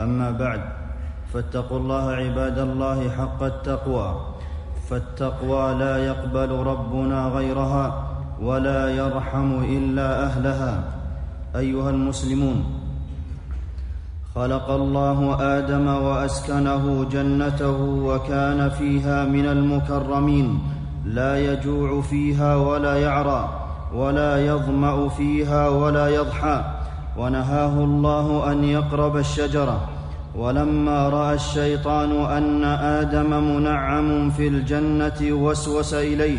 أما بعد فاتقوا الله عباد الله حق التقوى. فالتقوى لا يقبل ربنا غيرها ولا يرحم إلا أهلها. أيها المسلمون خلق الله آدم وأسكنه جنته وكان فيها من المكرمين. لا يجوع فيها ولا يعرى ولا يظمأ فيها ولا يضحى. ونهاه الله أن يقرب الشجرة ولما رأى الشيطان أن آدم منعم في الجنة وسوس إليه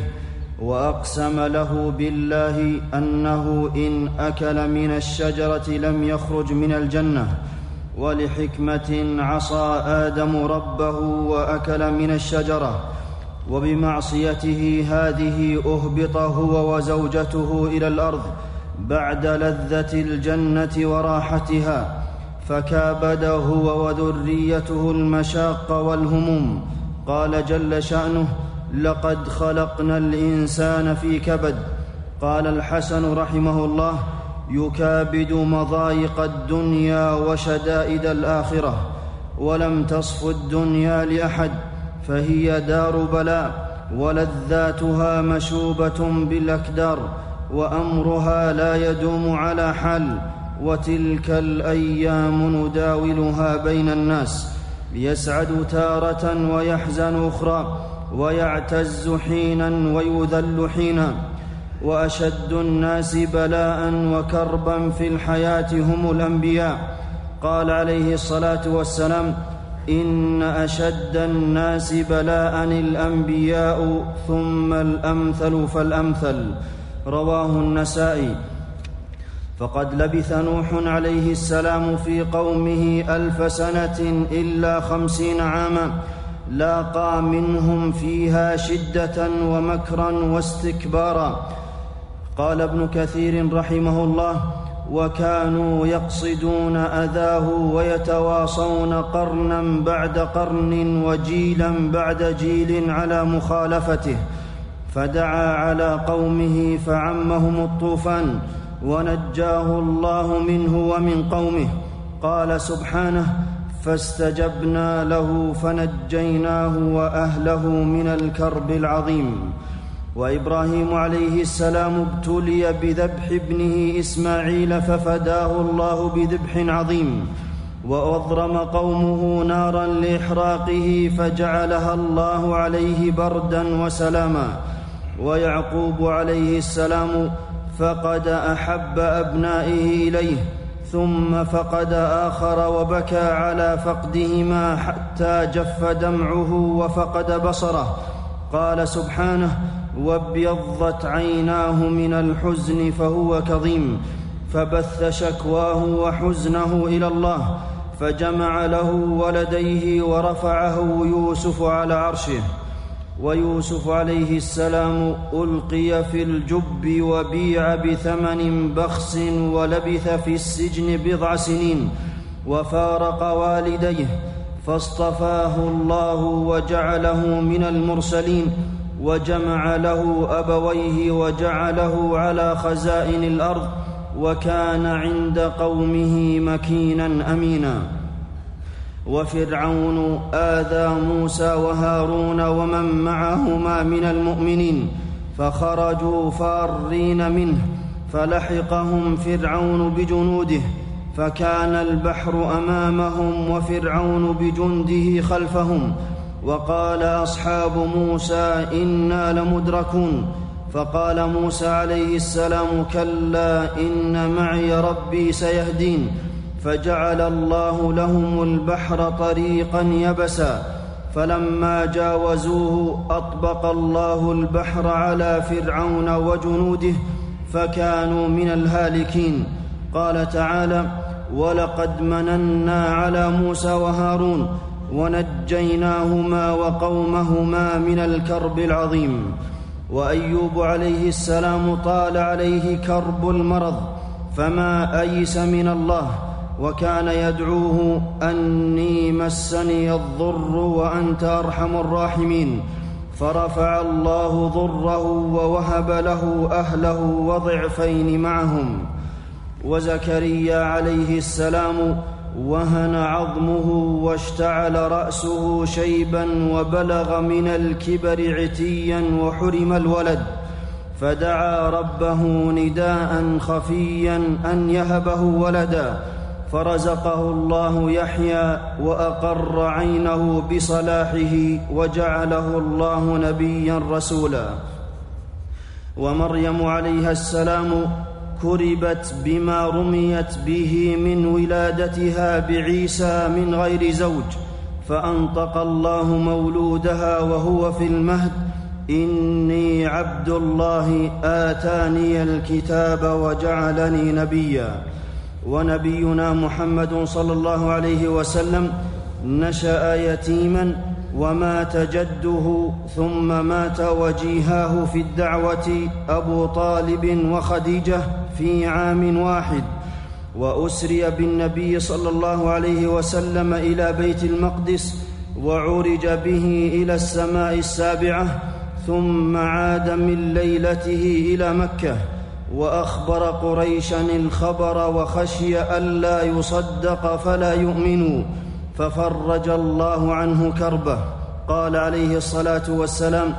وأقسم له بالله أنه إن أكل من الشجرة لم يخرج من الجنة ولحكمة عصى آدم ربه وأكل من الشجرة وبمعصيته هذه أهبط هو وزوجته إلى الأرض بعد لذة الجنة وراحتها فكابد هو وذريته المشاق والهموم. قال جل شأنه لقد خلقنا الإنسان في كبد. قال الحسن رحمه الله يكابد مضايق الدنيا وشدائد الآخرة ولم تصف الدنيا لأحد فهي دار بلاء ولذاتها مشوبة بالأكدار. وأمرها لا يدوم على حال وتلك الأيام نداولها بين الناس يسعد تارة ويحزن أخرى ويعتز حينا ويذل حينا وأشد الناس بلاء وكربا في الحياة هم الأنبياء. قال عليه الصلاة والسلام إن أشد الناس بلاء الأنبياء ثم الأمثل فالأمثل. رواه النسائي. فقد لبث نوح عليه السلام في قومه ألف سنة إلا خمسين عاما لاقى منهم فيها شدة ومكرا واستكبارا. قال ابن كثير رحمه الله وكانوا يقصدون أذاه ويتواصون قرنا بعد قرن وجيلا بعد جيل على مخالفته فدعا على قومه فعمهم الطوفان ونجاه الله منه ومن قومه. قال سبحانه فاستجبنا له فنجيناه وأهله من الكرب العظيم. وإبراهيم عليه السلام ابتلي بذبح ابنه إسماعيل ففداه الله بذبح عظيم. وأضرم قومه نارا لإحراقه فجعلها الله عليه بردا وسلاما. ويعقوب عليه السلام فقد أحب أبنائه إليه ثم فقد آخر وبكى على فقدهما حتى جف دمعه وفقد بصره. قال سبحانه وابيضت عيناه من الحزن فهو كظيم فبث شكواه وحزنه إلى الله فجمع له ولديه ورفعه يوسف على عرشه. ويوسف عليه السلام ألقي في الجب وبيع بثمن بخس ولبث في السجن بضع سنين وفارق والديه فاصطفاه الله وجعله من المرسلين وجمع له أبويه وجعله على خزائن الأرض وكان عند قومه مكينا أمينا وفرعون آذى موسى وهارون ومن معهما من المؤمنين فخرجوا فارين منه فلحقهم فرعون بجنوده فكان البحر أمامهم وفرعون بجنده خلفهم وقال أصحاب موسى إنا لمدركون فقال موسى عليه السلام كلا إن معي ربي سيهدين فجعل الله لهم البحر طريقا يبسا فلما جاوزوه أطبق الله البحر على فرعون وجنوده فكانوا من الهالكين. قال تعالى ولقد مننا على موسى وهارون ونجيناهما وقومهما من الكرب العظيم. وأيوب عليه السلام طال عليه كرب المرض فما أيس من الله وكان يدعوه أني مسني الضر وأنت أرحم الراحمين. فرفع الله ضره ووهب له أهله وضعفين معهم. وزكريا عليه السلام وهن عظمه واشتعل رأسه شيبا وبلغ من الكبر عتيا وحرم الولد. فدعا ربه نداء خفيا أن يهبه ولدا. فرزقه الله يحيى وأقر عينه بصلاحه وجعله الله نبيا رسولا. ومريم عليها السلام كربت بما رميت به من ولادتها بعيسى من غير زوج فأنطق الله مولودها وهو في المهد إني عبد الله آتاني الكتاب وجعلني نبيا. ونبينا محمد صلى الله عليه وسلم نشأ يتيما ومات جده ثم مات وجيهاه في الدعوة أبو طالب وخديجة في عام واحد وأسري بالنبي صلى الله عليه وسلم إلى بيت المقدس وعرج به إلى السماء السابعة ثم عاد من ليلته إلى مكة. وأخبر قريشا الخبر وخشي الا يصدق فلا يؤمنوا ففرج الله عنه كربه. قال عليه الصلاة والسلام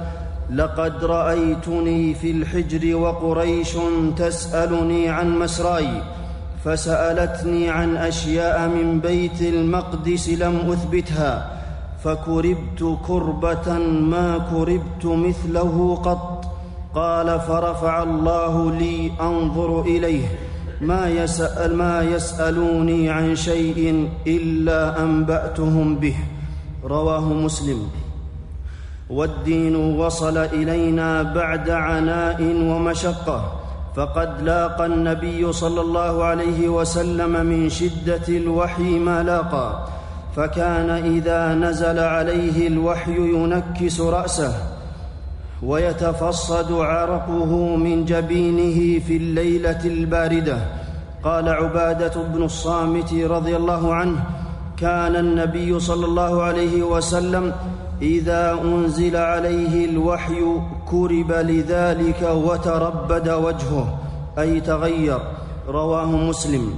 لقد رأيتني في الحجر وقريش تسألني عن مسرأي فسألتني عن أشياء من بيت المقدس لم أثبتها فكربت كربة ما كربت مثله قط. قال فرفع الله لي أنظر إليه. ما يسأل ما يسألوني عن شيء إلا أنبأتهم به. رواه مسلم. والدين وصل إلينا بعد عناء ومشقة فقد لاقى النبي صلى الله عليه وسلم من شدة الوحي ما لاقى فكان إذا نزل عليه الوحي ينكس رأسه. ويتفصد عرقه من جبينه في الليلة الباردة. قال عبادة بن الصامت رضي الله عنه كان النبي صلى الله عليه وسلم إذا أنزل عليه الوحي كرب لذلك وتربد وجهه أي تغير رواه مسلم.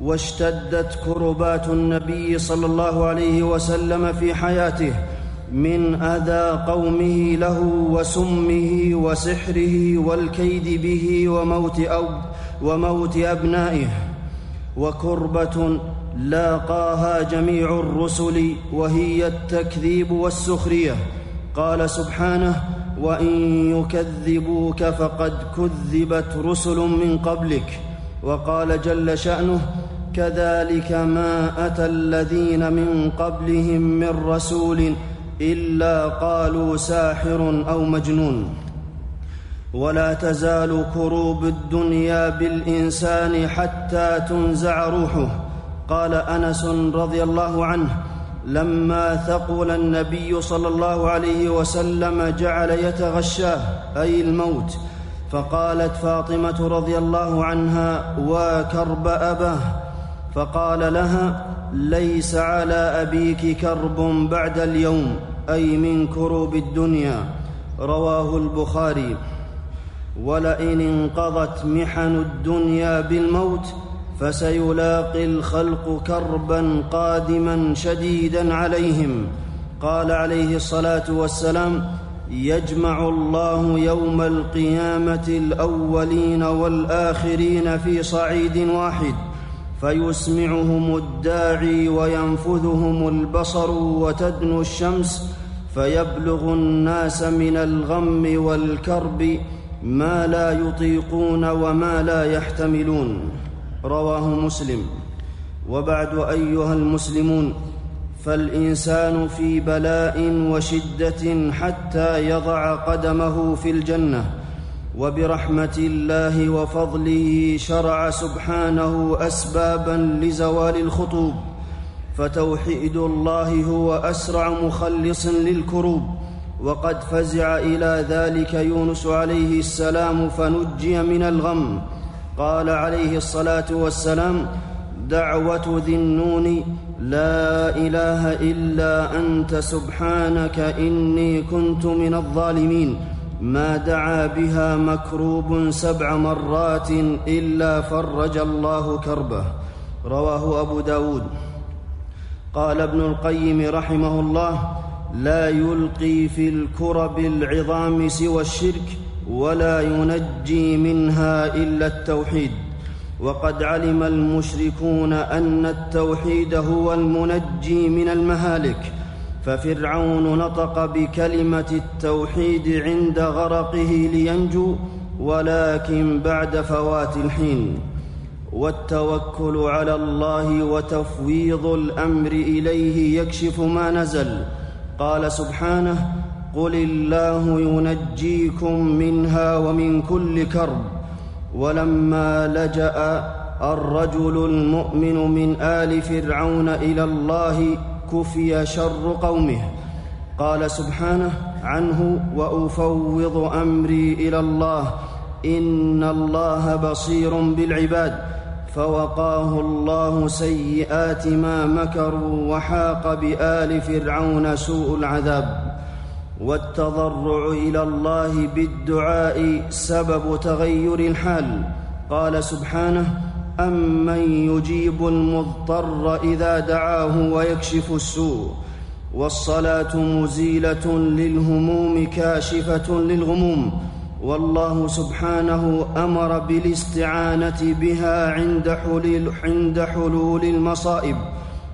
واشتدت كربات النبي صلى الله عليه وسلم في حياته. من أذى قومه له وسمه وسحره والكيد به وموت أو وموت أبنائه. وكربة لاقاها جميع الرسل وهي التكذيب والسخرية. قال سبحانه وإن يكذبوك فقد كذبت رسل من قبلك. وقال جل شأنه كذلك ما أتى الذين من قبلهم من رسول إلا قالوا ساحر أو مجنون. ولا تزال كروب الدنيا بالإنسان حتى تنزع روحه. قال أنس رضي الله عنه لما ثقل النبي صلى الله عليه وسلم جعل يتغشاه أي الموت فقالت فاطمة رضي الله عنها وكرب أباه. فقال لها ليس على أبيك كرب بعد اليوم أي من كروب الدنيا. رواه البخاري. ولئن انقضت محن الدنيا بالموت فسيلاقي الخلق كربا قادما شديدا عليهم. قال عليه الصلاة والسلام يجمع الله يوم القيامة الأولين والآخرين في صعيد واحد. فيسمعهم الداعي وينفذهم البصر وتدنو الشمس فيبلغ الناس من الغم والكرب ما لا يطيقون وما لا يحتملون. رواه مسلم. وبعد أيها المسلمون فالإنسان في بلاء وشدة حتى يضع قدمه في الجنة. وبرحمة الله وفضله شرع سبحانه اسبابا لزوال الخطوب فتوحيد الله هو أسرع مخلص للكروب وقد فزع إلى ذلك يونس عليه السلام فنجي من الغم. قال عليه الصلاة والسلام دعوة ذي النون لا إله إلا أنت سبحانك إني كنت من الظالمين. ما دعا بها مكروب سبع مرات إلا فرج الله كربه. رواه أبو داود. قال ابن القيم رحمه الله لا يلقي في الكرب العظام سوى الشرك ولا ينجي منها إلا التوحيد. وقد علم المشركون أن التوحيد هو المنجي من المهالك. ففرعون نطق بكلمة التوحيد عند غرقه لينجو ولكن بعد فوات الحين. والتوكل على الله وتفويض الأمر إليه يكشف ما نزل. قال سبحانه قل الله ينجيكم منها ومن كل كرب. ولما لجأ الرجل المؤمن من آل فرعون إلى الله كفي شر قومه. قال سبحانه عنه وأفوض أمري إلى الله. إن الله بصير بالعباد. فوقاه الله سيئات ما مكروا وحاق بآل فرعون سوء العذاب. والتضرع إلى الله بالدعاء سبب تغير الحال. قال سبحانه امن يجيب المضطر اذا دعاه ويكشف السوء والصلاه مزيله للهموم كاشفه للغموم والله سبحانه أمر بالاستعانه بها عند حلول, المصائب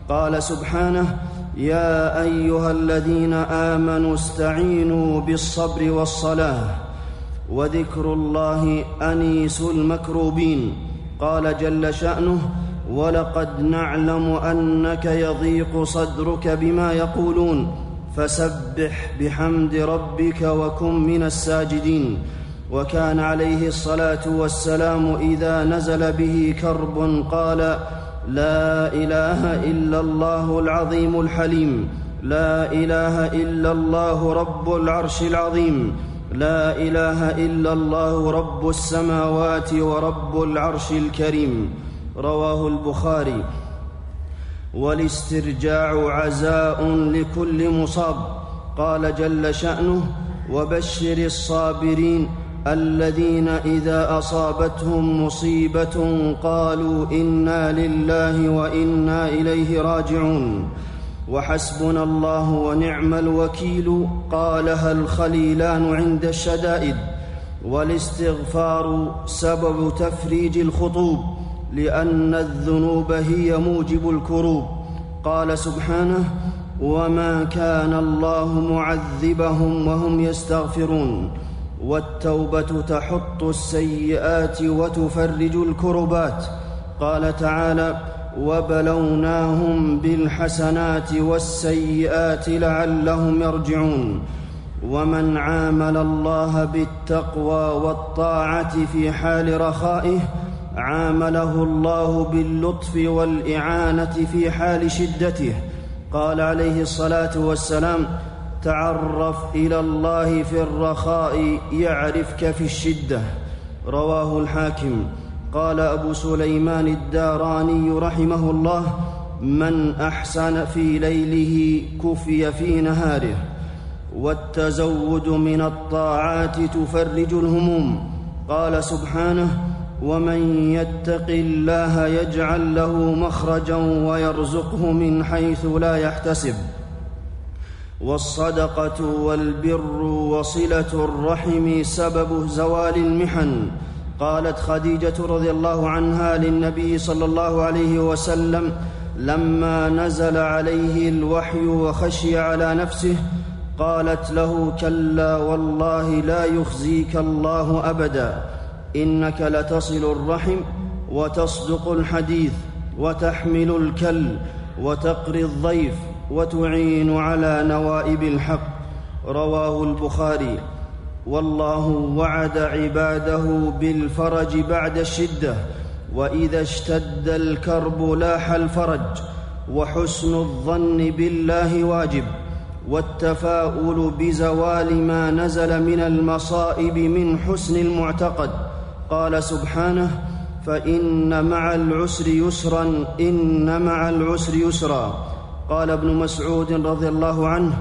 قال سبحانه يا ايها الذين امنوا استعينوا بالصبر والصلاه وذكر الله انيس المكروبين قال جل شأنه ولقد نعلم أنك يضيق صدرك بما يقولون فسبح بحمد ربك وكن من الساجدين. وكان عليه الصلاة والسلام إذا نزل به كرب قال لا إله إلا الله العظيم الحليم لا إله إلا الله رب العرش العظيم. لا إله إلا الله رب السماوات ورب العرش الكريم. رواه البخاري. والاسترجاع عزاء لكل مصاب. قال جل شأنه وبشر الصابرين الذين إذا أصابتهم مصيبة قالوا إنا لله وإنا إليه راجعون. وحسبنا الله ونعم الوكيل. قالها الخليلان عند الشدائد؟ والاستغفار سبب تفريج الخطوب لأن الذنوب هي موجب الكروب. قال سبحانه وما كان الله معذبهم وهم يستغفرون. والتوبة تحط السيئات وتفرج الكربات قال تعالى وبلوناهم بالحسنات والسيئات لعلهم يرجعون. ومن عامل الله بالتقوى والطاعة في حال رخائه عامله الله باللطف والإعانة في حال شدته. قال عليه الصلاة والسلام تعرف إلى الله في الرخاء يعرفك في الشدة. رواه الحاكم. قال أبو سليمان الداراني رحمه الله من أحسن في ليله كفي في نهاره والتزود من الطاعات تفرج الهموم. قال سبحانه ومن يتق الله يجعل له مخرجا ويرزقه من حيث لا يحتسب. والصدقة والبر وصلة الرحم سبب زوال المحن. قالت خديجة رضي الله عنها للنبي صلى الله عليه وسلم لما نزل عليه الوحي وخشي على نفسه قالت له كلا والله لا يخزيك الله أبدا إنك لتصل الرحم وتصدق الحديث وتحمل الكل وتقري الضيف وتعين على نوائب الحق. رواه البخاري. والله وعد عباده بالفرج بعد الشدة وإذا اشتد الكرب لاح الفرج وحسن الظن بالله واجب والتفاؤل بزوال ما نزل من المصائب من حسن المعتقد. قال سبحانه فإن مع العسر يسرا إن مع العسر يسرا. قال ابن مسعود رضي الله عنه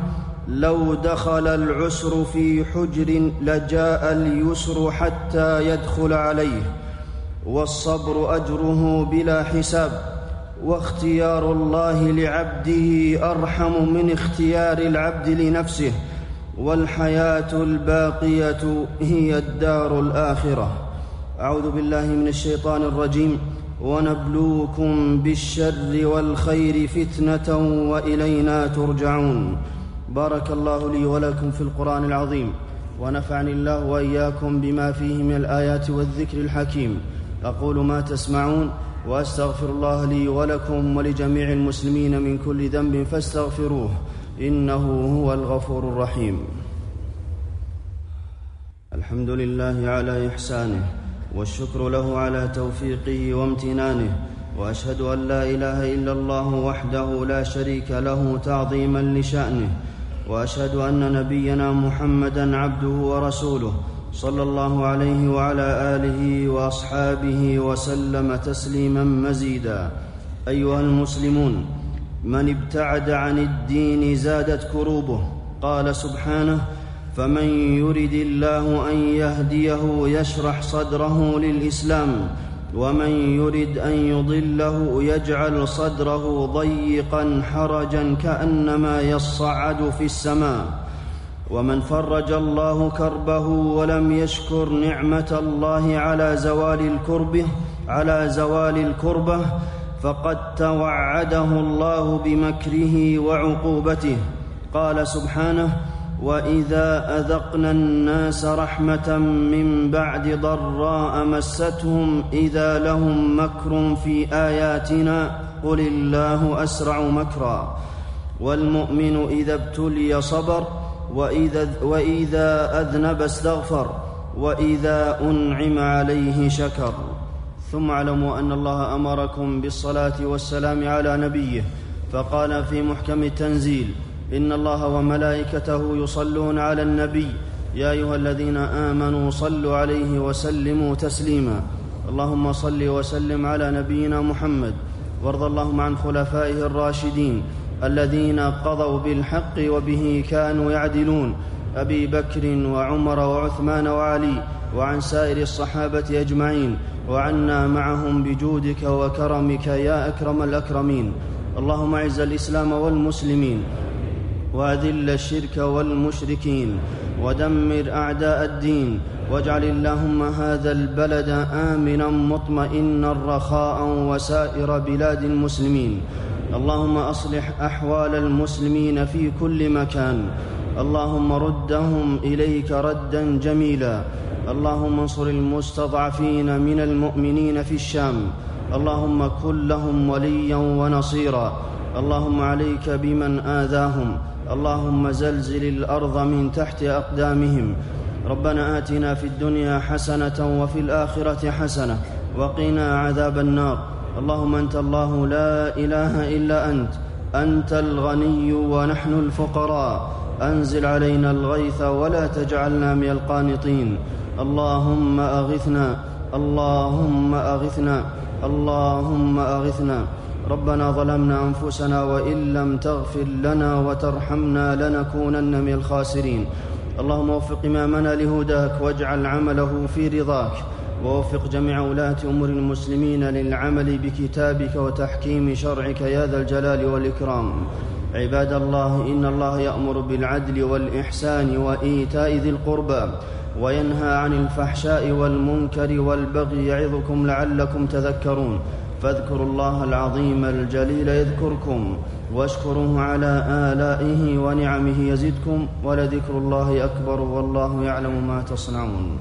لو دخل العسر في حجر لجاء اليسر حتى يدخل عليه والصبر أجره بلا حساب واختيار الله لعبده أرحم من اختيار العبد لنفسه والحياة الباقية هي الدار الآخرة. أعوذ بالله من الشيطان الرجيم. ونبلوكم بالشر والخير فتنة وإلينا ترجعون. بارك الله لي ولكم في القرآن العظيم ونفعني الله وإياكم بما فيه من الآيات والذكر الحكيم. أقول ما تسمعون وأستغفر الله لي ولكم ولجميع المسلمين من كل ذنب فاستغفروه إنه هو الغفور الرحيم. الحمد لله على إحسانه والشكر له على توفيقه وامتنانه وأشهد أن لا إله إلا الله وحده لا شريك له تعظيما لشأنه وأشهد أن نبينا محمدا عبده ورسوله صلى الله عليه وعلى آله وأصحابه وسلم تسليما مزيدا. أيها المسلمون من ابتعد عن الدين زادت كروبه. قال سبحانه فمن يرد الله أن يهديه يشرح صدره للإسلام ومن يرد أن يضله يجعل صدره ضيقا حرجا كأنما يصعد في السماء. ومن فرج الله كربه ولم يشكر نعمة الله على زوال الكربه على زوال الكربة فقد توعده الله بمكره وعقوبته. قال سبحانه واذا اذقنا الناس رحمه من بعد ضراء مستهم اذا لهم مكر في اياتنا قل الله اسرع مكرا والمؤمن اذا ابتلي صبر واذا, وإذا اذنب استغفر واذا انعم عليه شكر ثم اعلموا ان الله امركم بالصلاه والسلام على نبيه فقال في محكم التنزيل إن الله وملائكته يصلون على النبي. يا أيها الذين آمنوا صلوا عليه وسلموا تسليما. اللهم صل وسلم على نبينا محمد. وارض اللهم عن خلفائه الراشدين الذين قضوا بالحق وبه كانوا يعدلون. أبي بكر وعمر وعثمان وعلي وعن سائر الصحابة أجمعين. وعنا معهم بجودك وكرمك يا أكرم الأكرمين. اللهم أعز الإسلام والمسلمين. وأذل الشرك والمشركين ودمر أعداء الدين واجعل اللهم هذا البلد آمنا مطمئنا رخاء وسائر بلاد المسلمين. اللهم أصلح أحوال المسلمين في كل مكان. اللهم ردهم إليك ردا جميلا. اللهم انصر المستضعفين من المؤمنين في الشام. اللهم كن لهم وليا ونصيرا. اللهم عليك بمن آذاهم. اللهم زلزل الأرض من تحت أقدامهم. ربنا آتنا في الدنيا حسنة وفي الآخرة حسنة وقنا عذاب النار. اللهم أنت الله لا إله إلا أنت. أنت الغني ونحن الفقراء. أنزل علينا الغيث ولا تجعلنا من القانطين. اللهم أغثنا اللهم أغثنا اللهم أغثنا. ربنا ظلمنا أنفسنا وإن لم تغفر لنا وترحمنا لنكونن من الخاسرين. اللهم وفق إمامنا لهداك واجعل عمله في رضاك. ووفق جميع ولاة أمور المسلمين للعمل بكتابك وتحكيم شرعك يا ذا الجلال والإكرام. عباد الله إن الله يأمر بالعدل والإحسان وإيتاء ذي القربى وينهى عن الفحشاء والمنكر والبغي يعظكم لعلكم تذكرون. فاذكروا الله العظيم الجليل يذكركم واشكروه على آلائه ونعمه يزدكم ولذكر الله أكبر والله يعلم ما تصنعون